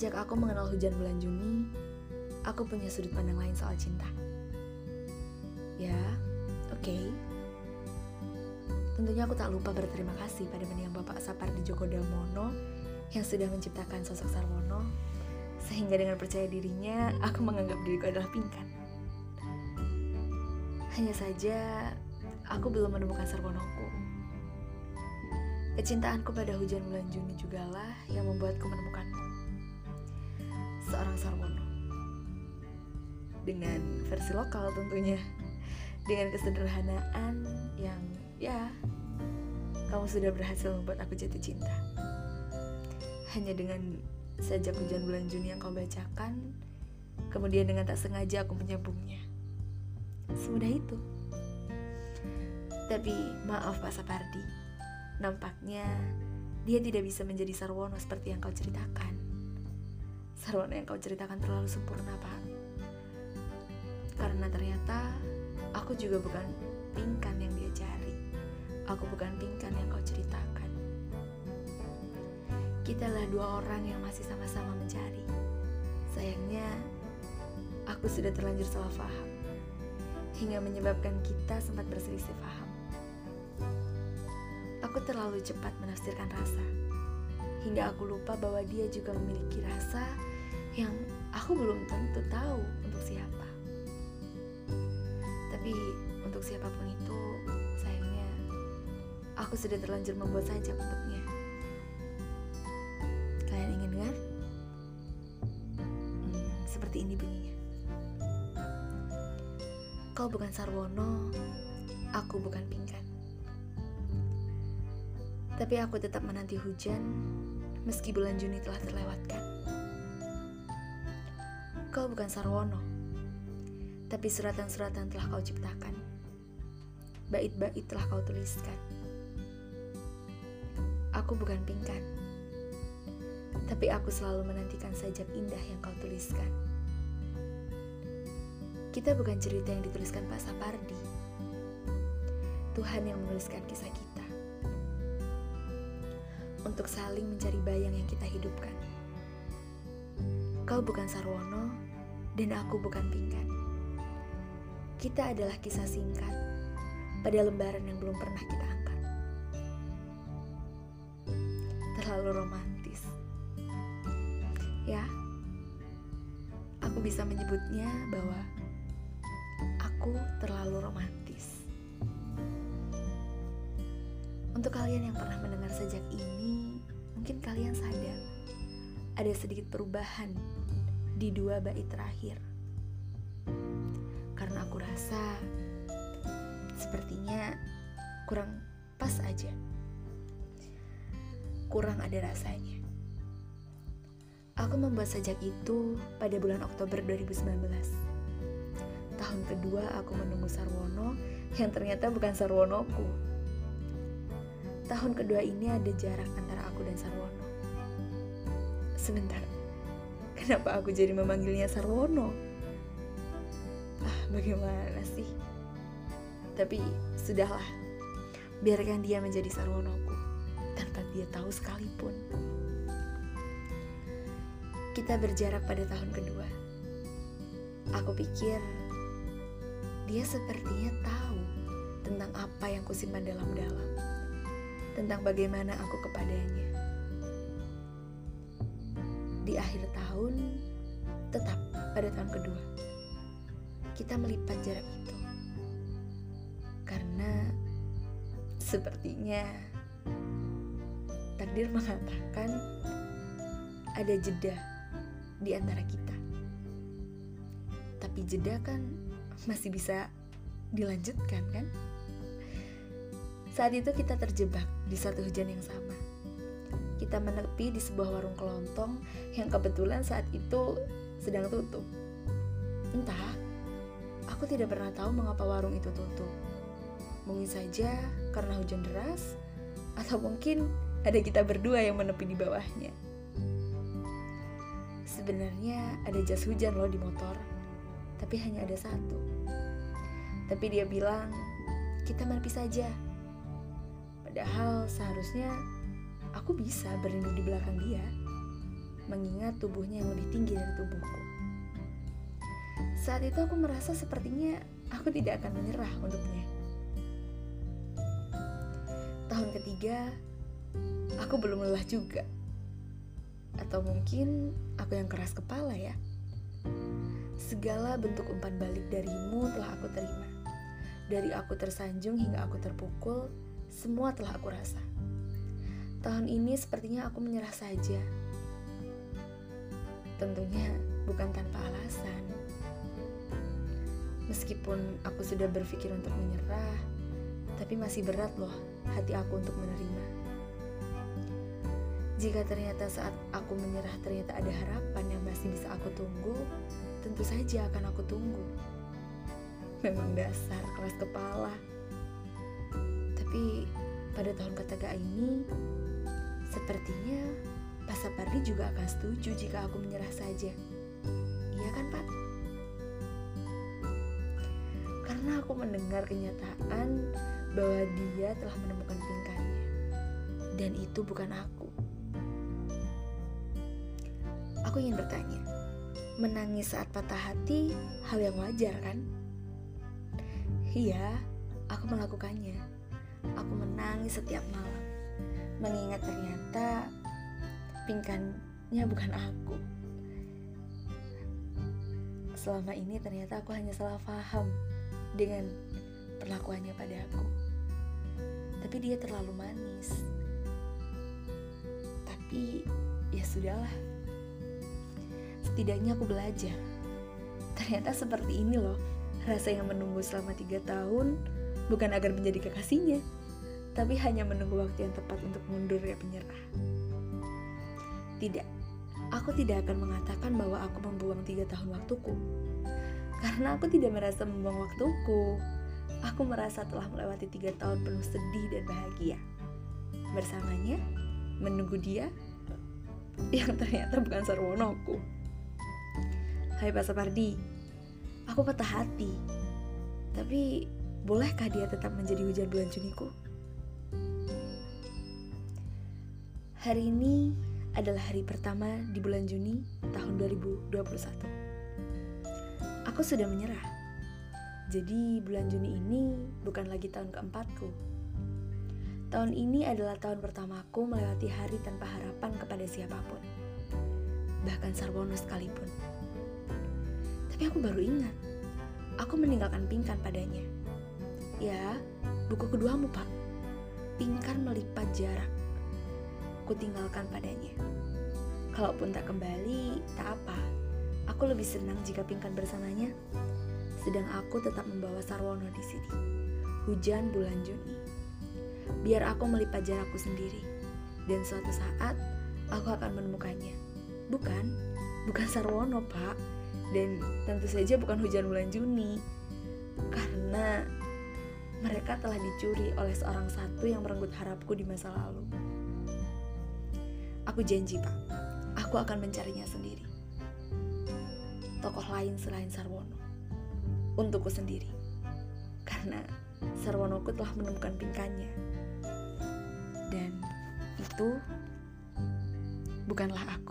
Sejak aku mengenal hujan bulan Juni, aku punya sudut pandang lain soal cinta. Ya, oke. Okay. Tentunya aku tak lupa berterima kasih pada mendiang Bapak Sapardi Djoko Damono yang sudah menciptakan sosok Sarwono, sehingga dengan percaya dirinya, aku menganggap diriku adalah pingkan. Hanya saja, aku belum menemukan Sarwonoku. Kecintaanku pada hujan bulan Juni jugalah yang membuatku menemukanmu. Seorang Sarwono. Dengan versi lokal tentunya. Dengan kesederhanaan yang ya kamu sudah berhasil membuat aku jatuh cinta. Hanya dengan sejak hujan bulan Juni yang kau bacakan, kemudian dengan tak sengaja aku menyambungnya. Semudah itu. Tapi maaf Pak Sapardi, nampaknya dia tidak bisa menjadi Sarwono seperti yang kau ceritakan. Sarwono yang kau ceritakan terlalu sempurna, Pak. Karena ternyata aku juga bukan pingkan yang dia cari. Aku bukan pingkan yang kau ceritakan. Kita adalah dua orang yang masih sama-sama mencari. Sayangnya, aku sudah terlanjur salah paham. Hingga menyebabkan kita sempat berselisih paham. Aku terlalu cepat menafsirkan rasa. Hingga aku lupa bahwa dia juga memiliki rasa yang aku belum tentu tahu untuk siapa. Tapi untuk siapa pun itu, sayangnya aku sudah terlanjur membuat sajak untuknya. Kalian ingin dengar? Hmm, seperti ini bunyinya. Kau bukan Sarwono, aku bukan Pingkan. Tapi aku tetap menanti hujan meski bulan Juni telah terlewatkan. Kau bukan Sarwono, tapi suratan-suratan telah kau ciptakan. Bait-bait telah kau tuliskan. Aku bukan pingkan, tapi aku selalu menantikan sajak indah yang kau tuliskan. Kita bukan cerita yang dituliskan Pak Sapardi. Tuhan yang menuliskan kisah kita untuk saling mencari bayang yang kita hidupkan. Kau bukan Sarwono, dan aku bukan Pingkan. Kita adalah kisah singkat pada lembaran yang belum pernah kita angkat. Terlalu romantis. Ya, aku bisa menyebutnya bahwa aku terlalu romantis. Untuk kalian yang pernah mendengar sejak ini, mungkin kalian sadar ada sedikit perubahan di dua bait terakhir. Karena aku rasa sepertinya kurang pas aja. Kurang ada rasanya. Aku membuat sajak itu pada bulan Oktober 2019. Tahun kedua aku menunggu Sarwono yang ternyata bukan Sarwonoku tahun kedua ini ada jarak antara aku dan Sarwono. Sebentar, kenapa aku jadi memanggilnya Sarwono? Ah, bagaimana sih? Tapi sudahlah, biarkan dia menjadi Sarwonoku tanpa dia tahu sekalipun. Kita berjarak pada tahun kedua. Aku pikir dia sepertinya tahu tentang apa yang kusimpan dalam-dalam tentang bagaimana aku kepadanya. Di akhir tahun, tetap pada tahun kedua, kita melipat jarak itu. Karena sepertinya takdir mengatakan ada jeda di antara kita. Tapi jeda kan masih bisa dilanjutkan kan? Saat itu kita terjebak di satu hujan yang sama. Kita menepi di sebuah warung kelontong yang kebetulan saat itu sedang tutup. Entah, aku tidak pernah tahu mengapa warung itu tutup. Mungkin saja karena hujan deras, atau mungkin ada kita berdua yang menepi di bawahnya. Sebenarnya ada jas hujan loh di motor, tapi hanya ada satu. Tapi dia bilang, kita menepi saja, Padahal seharusnya aku bisa berlindung di belakang dia. mengingat tubuhnya yang lebih tinggi dari tubuhku. Saat itu aku merasa sepertinya aku tidak akan menyerah untuknya. Tahun ketiga, aku belum lelah juga. Atau mungkin aku yang keras kepala ya. Segala bentuk umpan balik darimu telah aku terima. Dari aku tersanjung hingga aku terpukul, semua telah aku rasa. Tahun ini sepertinya aku menyerah saja. Tentunya bukan tanpa alasan. Meskipun aku sudah berpikir untuk menyerah, tapi masih berat loh hati aku untuk menerima. Jika ternyata saat aku menyerah ternyata ada harapan yang masih bisa aku tunggu, tentu saja akan aku tunggu. Memang dasar kelas kepala. Tapi pada tahun ketiga ini, sepertinya Pak Sapardi juga akan setuju jika aku menyerah saja. Iya kan Pak? Karena aku mendengar kenyataan bahwa dia telah menemukan tingkahnya. Dan itu bukan aku. Aku ingin bertanya, menangis saat patah hati hal yang wajar kan? Iya, aku melakukannya. Aku menangis setiap malam, mengingat ternyata pingkannya bukan aku. Selama ini ternyata aku hanya salah paham dengan perlakuannya pada aku. Tapi dia terlalu manis. Tapi ya sudahlah. Setidaknya aku belajar. Ternyata seperti ini loh rasa yang menunggu selama tiga tahun bukan agar menjadi kekasihnya, tapi hanya menunggu waktu yang tepat untuk mundur ya penyerah. Tidak, aku tidak akan mengatakan bahwa aku membuang tiga tahun waktuku. Karena aku tidak merasa membuang waktuku. Aku merasa telah melewati tiga tahun penuh sedih dan bahagia. Bersamanya, menunggu dia yang ternyata bukan Sarwonoku. Hai Pak Sapardi, aku patah hati. Tapi bolehkah dia tetap menjadi hujan bulan Juniku? Hari ini adalah hari pertama di bulan Juni tahun 2021. Aku sudah menyerah. Jadi bulan Juni ini bukan lagi tahun keempatku. Tahun ini adalah tahun pertamaku melewati hari tanpa harapan kepada siapa pun. Bahkan Sarwono sekalipun. Tapi aku baru ingat, aku meninggalkan pingkan padanya. Ya, buku keduamu pak. Pingkan melipat jarak. Ku tinggalkan padanya. Kalaupun tak kembali, tak apa. Aku lebih senang jika pingkan bersamanya. Sedang aku tetap membawa Sarwono di sini. Hujan bulan Juni. Biar aku melipat jarakku sendiri. Dan suatu saat, aku akan menemukannya. Bukan, bukan Sarwono, Pak. Dan tentu saja bukan hujan bulan Juni. Karena mereka telah dicuri oleh seorang satu yang merenggut harapku di masa lalu. Aku janji, Pak, aku akan mencarinya sendiri. Tokoh lain selain Sarwono. Untukku sendiri. Karena Sarwonoku telah menemukan pingkannya. Dan itu bukanlah aku.